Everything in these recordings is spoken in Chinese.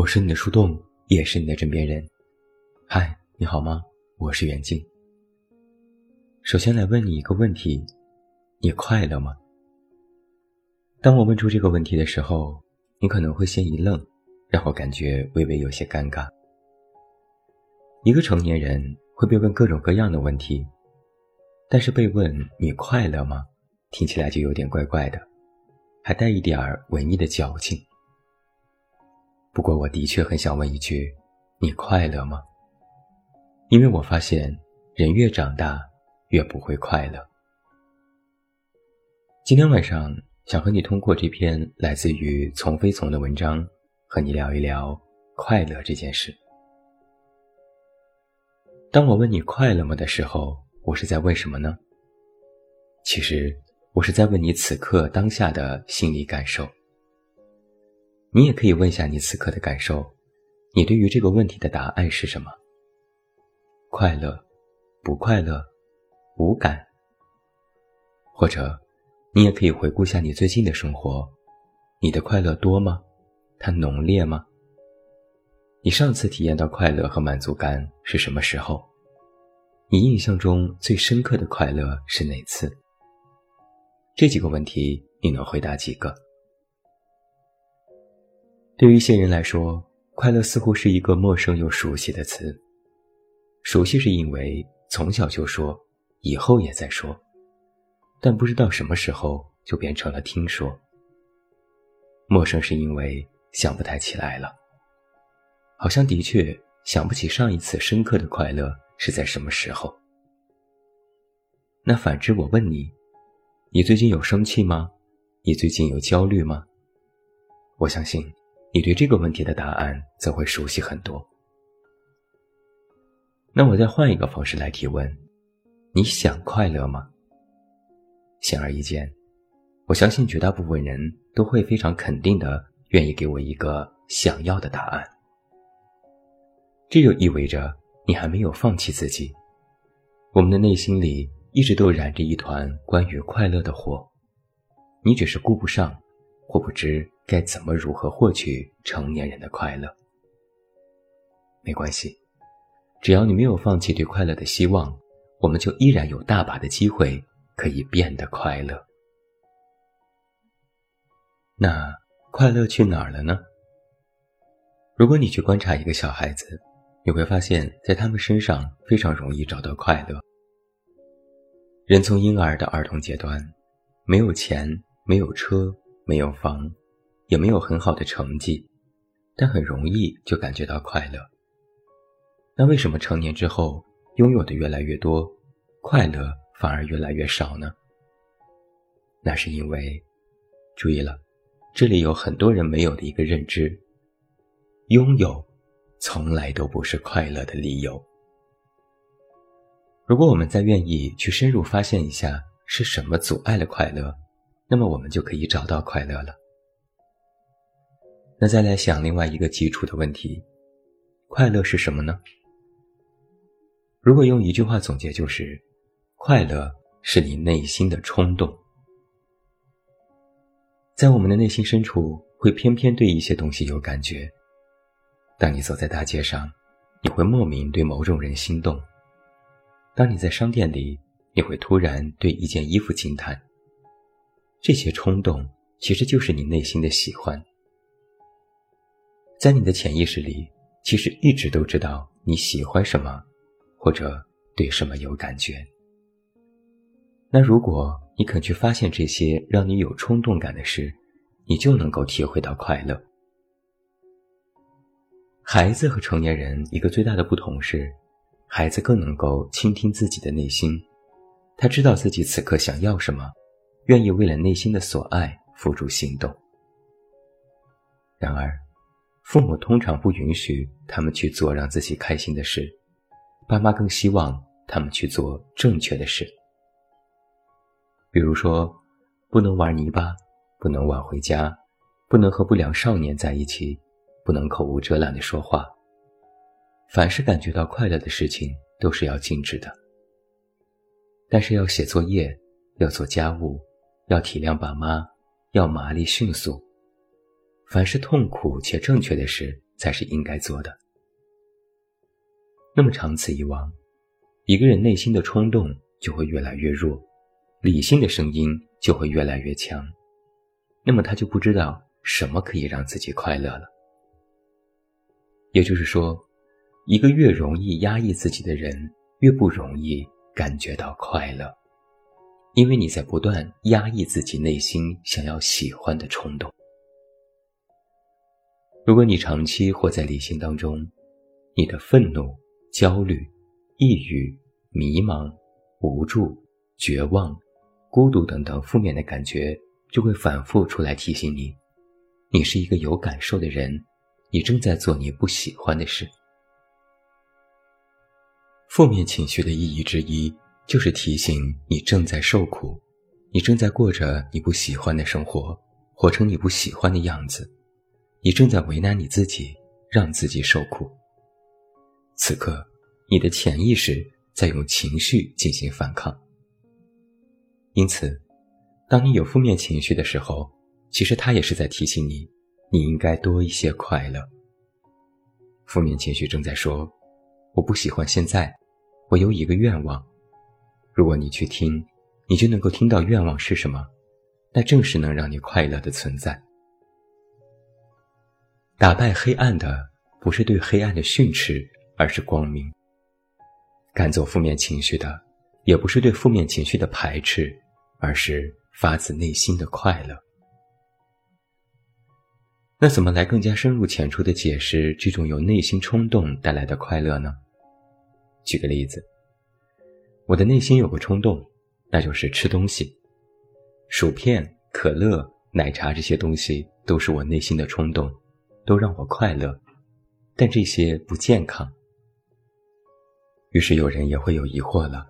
我是你的树洞，也是你的枕边人。嗨，你好吗？我是袁静。首先来问你一个问题：你快乐吗？当我问出这个问题的时候，你可能会先一愣，然后感觉微微有些尴尬。一个成年人会被问各种各样的问题，但是被问你快乐吗，听起来就有点怪怪的，还带一点儿文艺的矫情。不过我的确很想问一句：你快乐吗？因为我发现人越长大越不会快乐。今天晚上想和你通过这篇来自于从飞从的文章，和你聊一聊快乐这件事。当我问你快乐吗的时候，我是在问什么呢？其实我是在问你此刻当下的心理感受。你也可以问一下你此刻的感受，你对于这个问题的答案是什么？快乐，不快乐，无感。或者，你也可以回顾下你最近的生活，你的快乐多吗？它浓烈吗？你上次体验到快乐和满足感是什么时候？你印象中最深刻的快乐是哪次？这几个问题，你能回答几个？对于一些人来说，快乐似乎是一个陌生又熟悉的词。熟悉是因为从小就说，以后也在说，但不知道什么时候就变成了听说。陌生是因为想不太起来了，好像的确想不起上一次深刻的快乐是在什么时候。那反之，我问你，你最近有生气吗？你最近有焦虑吗？我相信。你对这个问题的答案则会熟悉很多。那我再换一个方式来提问：你想快乐吗？显而易见，我相信绝大部分人都会非常肯定的愿意给我一个想要的答案。这就意味着你还没有放弃自己。我们的内心里一直都燃着一团关于快乐的火，你只是顾不上，或不知。该怎么如何获取成年人的快乐？没关系，只要你没有放弃对快乐的希望，我们就依然有大把的机会可以变得快乐。那快乐去哪儿了呢？如果你去观察一个小孩子，你会发现在他们身上非常容易找到快乐。人从婴儿的儿童阶段，没有钱，没有车，没有房。也没有很好的成绩，但很容易就感觉到快乐。那为什么成年之后拥有的越来越多，快乐反而越来越少呢？那是因为，注意了，这里有很多人没有的一个认知：拥有，从来都不是快乐的理由。如果我们再愿意去深入发现一下是什么阻碍了快乐，那么我们就可以找到快乐了。那再来想另外一个基础的问题：快乐是什么呢？如果用一句话总结，就是快乐是你内心的冲动。在我们的内心深处，会偏偏对一些东西有感觉。当你走在大街上，你会莫名对某种人心动；当你在商店里，你会突然对一件衣服惊叹。这些冲动其实就是你内心的喜欢。在你的潜意识里，其实一直都知道你喜欢什么，或者对什么有感觉。那如果你肯去发现这些让你有冲动感的事，你就能够体会到快乐。孩子和成年人一个最大的不同是，孩子更能够倾听自己的内心，他知道自己此刻想要什么，愿意为了内心的所爱付诸行动。然而，父母通常不允许他们去做让自己开心的事，爸妈更希望他们去做正确的事。比如说，不能玩泥巴，不能晚回家，不能和不良少年在一起，不能口无遮拦的说话。凡是感觉到快乐的事情，都是要禁止的。但是要写作业，要做家务，要体谅爸妈，要麻利迅速。凡是痛苦且正确的事，才是应该做的。那么长此以往，一个人内心的冲动就会越来越弱，理性的声音就会越来越强，那么他就不知道什么可以让自己快乐了。也就是说，一个越容易压抑自己的人，越不容易感觉到快乐，因为你在不断压抑自己内心想要喜欢的冲动。如果你长期活在理性当中，你的愤怒、焦虑、抑郁、迷茫、无助、绝望、孤独等等负面的感觉就会反复出来提醒你，你是一个有感受的人，你正在做你不喜欢的事。负面情绪的意义之一就是提醒你正在受苦，你正在过着你不喜欢的生活，活成你不喜欢的样子。你正在为难你自己，让自己受苦。此刻，你的潜意识在用情绪进行反抗。因此，当你有负面情绪的时候，其实它也是在提醒你，你应该多一些快乐。负面情绪正在说：“我不喜欢现在，我有一个愿望。”如果你去听，你就能够听到愿望是什么，那正是能让你快乐的存在。打败黑暗的不是对黑暗的训斥，而是光明。赶走负面情绪的，也不是对负面情绪的排斥，而是发自内心的快乐。那怎么来更加深入浅出的解释这种由内心冲动带来的快乐呢？举个例子，我的内心有个冲动，那就是吃东西，薯片、可乐、奶茶这些东西都是我内心的冲动。都让我快乐，但这些不健康。于是有人也会有疑惑了：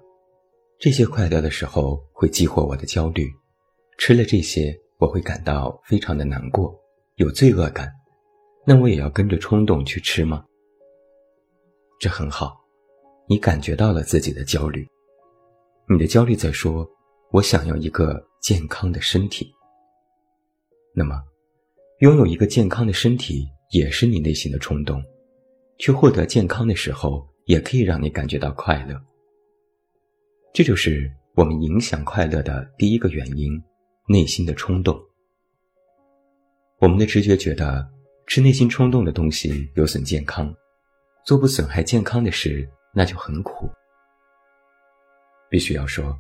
这些快乐的时候会激活我的焦虑，吃了这些我会感到非常的难过，有罪恶感，那我也要跟着冲动去吃吗？这很好，你感觉到了自己的焦虑，你的焦虑在说：我想要一个健康的身体。那么。拥有一个健康的身体也是你内心的冲动，去获得健康的时候，也可以让你感觉到快乐。这就是我们影响快乐的第一个原因：内心的冲动。我们的直觉觉得吃内心冲动的东西有损健康，做不损害健康的事那就很苦。必须要说，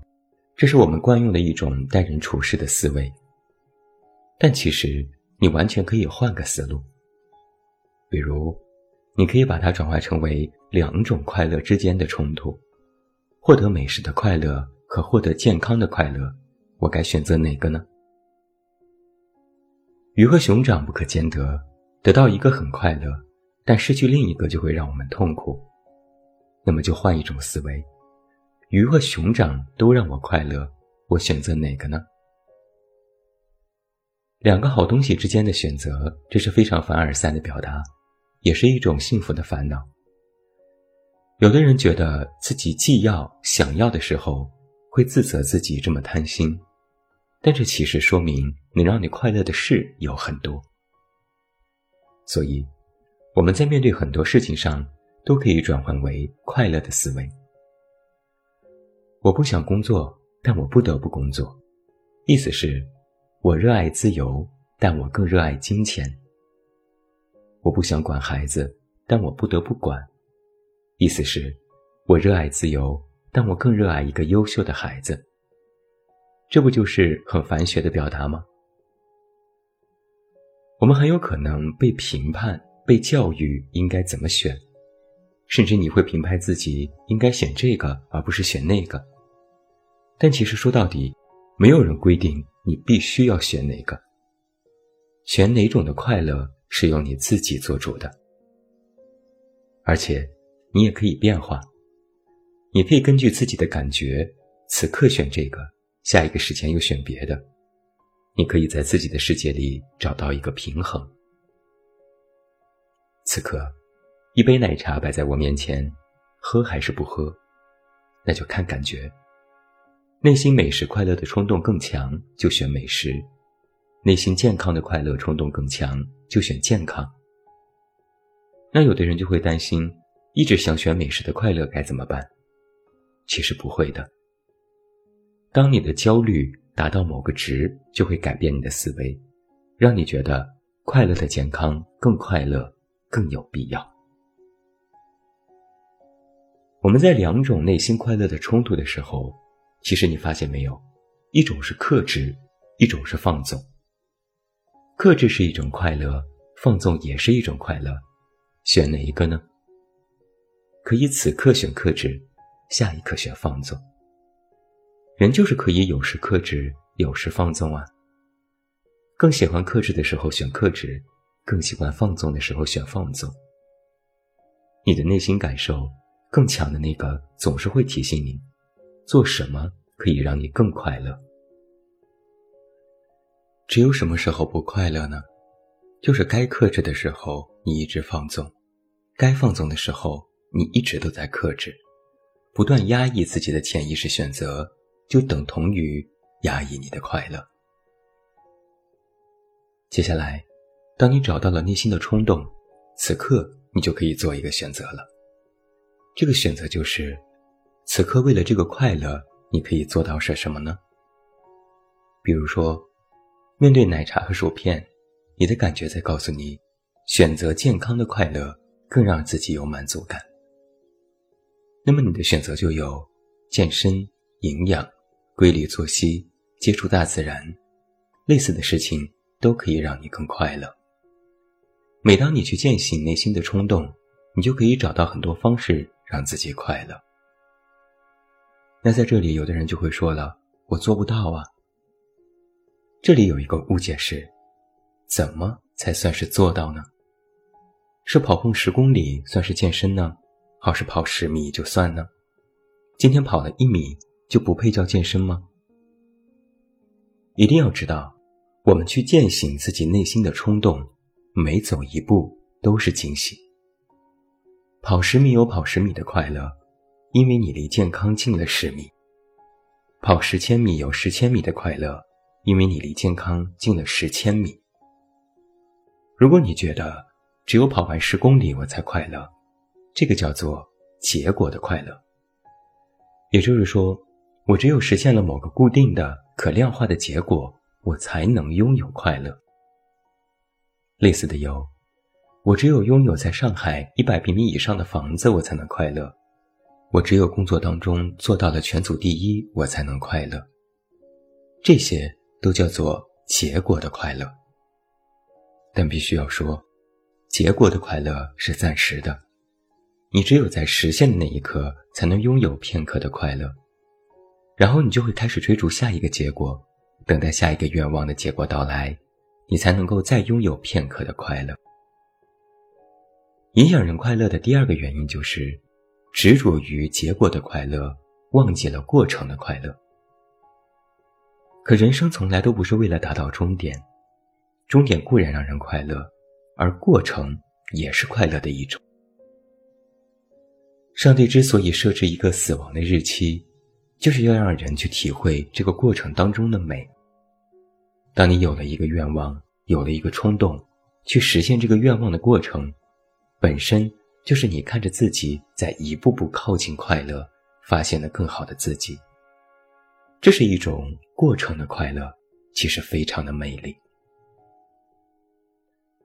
这是我们惯用的一种待人处事的思维，但其实。你完全可以换个思路，比如，你可以把它转化成为两种快乐之间的冲突：获得美食的快乐和获得健康的快乐，我该选择哪个呢？鱼和熊掌不可兼得，得到一个很快乐，但失去另一个就会让我们痛苦。那么就换一种思维：鱼和熊掌都让我快乐，我选择哪个呢？两个好东西之间的选择，这是非常凡尔赛的表达，也是一种幸福的烦恼。有的人觉得自己既要想要的时候，会自责自己这么贪心，但这其实说明能让你快乐的事有很多。所以，我们在面对很多事情上，都可以转换为快乐的思维。我不想工作，但我不得不工作，意思是。我热爱自由，但我更热爱金钱。我不想管孩子，但我不得不管。意思是，我热爱自由，但我更热爱一个优秀的孩子。这不就是很繁学的表达吗？我们很有可能被评判、被教育应该怎么选，甚至你会评判自己应该选这个而不是选那个。但其实说到底，没有人规定。你必须要选哪个？选哪种的快乐是由你自己做主的，而且你也可以变化，你可以根据自己的感觉，此刻选这个，下一个时间又选别的。你可以在自己的世界里找到一个平衡。此刻，一杯奶茶摆在我面前，喝还是不喝？那就看感觉。内心美食快乐的冲动更强，就选美食；内心健康的快乐冲动更强，就选健康。那有的人就会担心，一直想选美食的快乐该怎么办？其实不会的。当你的焦虑达到某个值，就会改变你的思维，让你觉得快乐的健康更快乐，更有必要。我们在两种内心快乐的冲突的时候，其实你发现没有，一种是克制，一种是放纵。克制是一种快乐，放纵也是一种快乐，选哪一个呢？可以此刻选克制，下一刻选放纵。人就是可以有时克制，有时放纵啊。更喜欢克制的时候选克制，更喜欢放纵的时候选放纵。你的内心感受。更强的那个总是会提醒你，做什么可以让你更快乐。只有什么时候不快乐呢？就是该克制的时候你一直放纵，该放纵的时候你一直都在克制，不断压抑自己的潜意识选择，就等同于压抑你的快乐。接下来，当你找到了内心的冲动，此刻你就可以做一个选择了。这个选择就是，此刻为了这个快乐，你可以做到些什么呢？比如说，面对奶茶和薯片，你的感觉在告诉你，选择健康的快乐更让自己有满足感。那么你的选择就有健身、营养、规律作息、接触大自然，类似的事情都可以让你更快乐。每当你去践行内心的冲动，你就可以找到很多方式。让自己快乐。那在这里，有的人就会说了：“我做不到啊。”这里有一个误解是：怎么才算是做到呢？是跑步十公里算是健身呢，还是跑十米就算呢？今天跑了一米就不配叫健身吗？一定要知道，我们去践行自己内心的冲动，每走一步都是惊喜。跑十米有跑十米的快乐，因为你离健康近了十米；跑十千米有十千米的快乐，因为你离健康近了十千米。如果你觉得只有跑完十公里我才快乐，这个叫做结果的快乐。也就是说，我只有实现了某个固定的、可量化的结果，我才能拥有快乐。类似的有。我只有拥有在上海一百平米以上的房子，我才能快乐；我只有工作当中做到了全组第一，我才能快乐。这些都叫做结果的快乐。但必须要说，结果的快乐是暂时的，你只有在实现的那一刻，才能拥有片刻的快乐，然后你就会开始追逐下一个结果，等待下一个愿望的结果到来，你才能够再拥有片刻的快乐。影响人快乐的第二个原因就是，执着于结果的快乐，忘记了过程的快乐。可人生从来都不是为了达到终点，终点固然让人快乐，而过程也是快乐的一种。上帝之所以设置一个死亡的日期，就是要让人去体会这个过程当中的美。当你有了一个愿望，有了一个冲动，去实现这个愿望的过程。本身就是你看着自己在一步步靠近快乐，发现了更好的自己。这是一种过程的快乐，其实非常的美丽。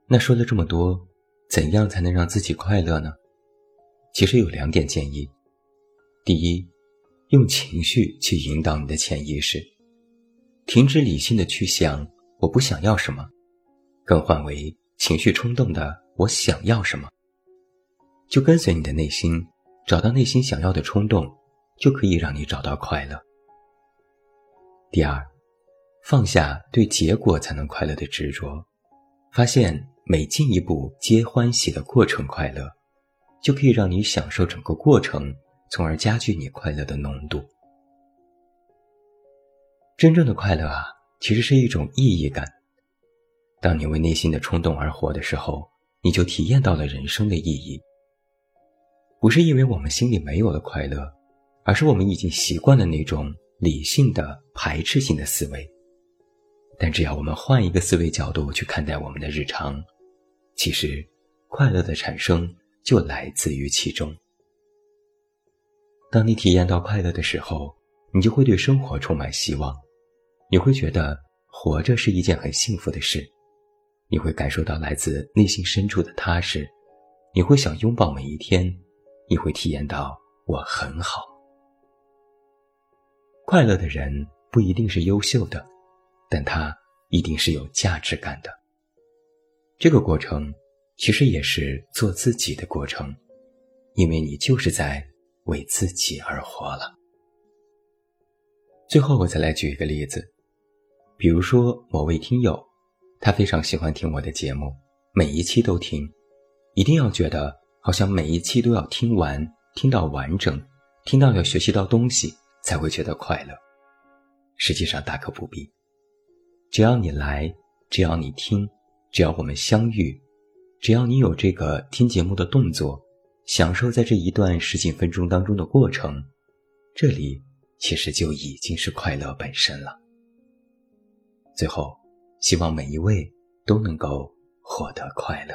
那说了这么多，怎样才能让自己快乐呢？其实有两点建议：第一，用情绪去引导你的潜意识，停止理性的去想我不想要什么，更换为情绪冲动的我想要什么。就跟随你的内心，找到内心想要的冲动，就可以让你找到快乐。第二，放下对结果才能快乐的执着，发现每进一步皆欢喜的过程快乐，就可以让你享受整个过程，从而加剧你快乐的浓度。真正的快乐啊，其实是一种意义感。当你为内心的冲动而活的时候，你就体验到了人生的意义。不是因为我们心里没有了快乐，而是我们已经习惯了那种理性的排斥性的思维。但只要我们换一个思维角度去看待我们的日常，其实快乐的产生就来自于其中。当你体验到快乐的时候，你就会对生活充满希望，你会觉得活着是一件很幸福的事，你会感受到来自内心深处的踏实，你会想拥抱每一天，你会体验到我很好。快乐的人不一定是优秀的，但他一定是有价值感的。这个过程其实也是做自己的过程，因为你就是在为自己而活了。最后，我再来举一个例子，比如说某位听友，他非常喜欢听我的节目，每一期都听，一定要觉得好像每一期都要听完，听到完整，听到要学习到东西才会觉得快乐。实际上大可不必，只要你来，只要你听，只要我们相遇，只要你有这个听节目的动作，享受在这一段十几分钟当中的过程，这里。其实就已经是快乐本身了。最后，希望每一位都能够获得快乐。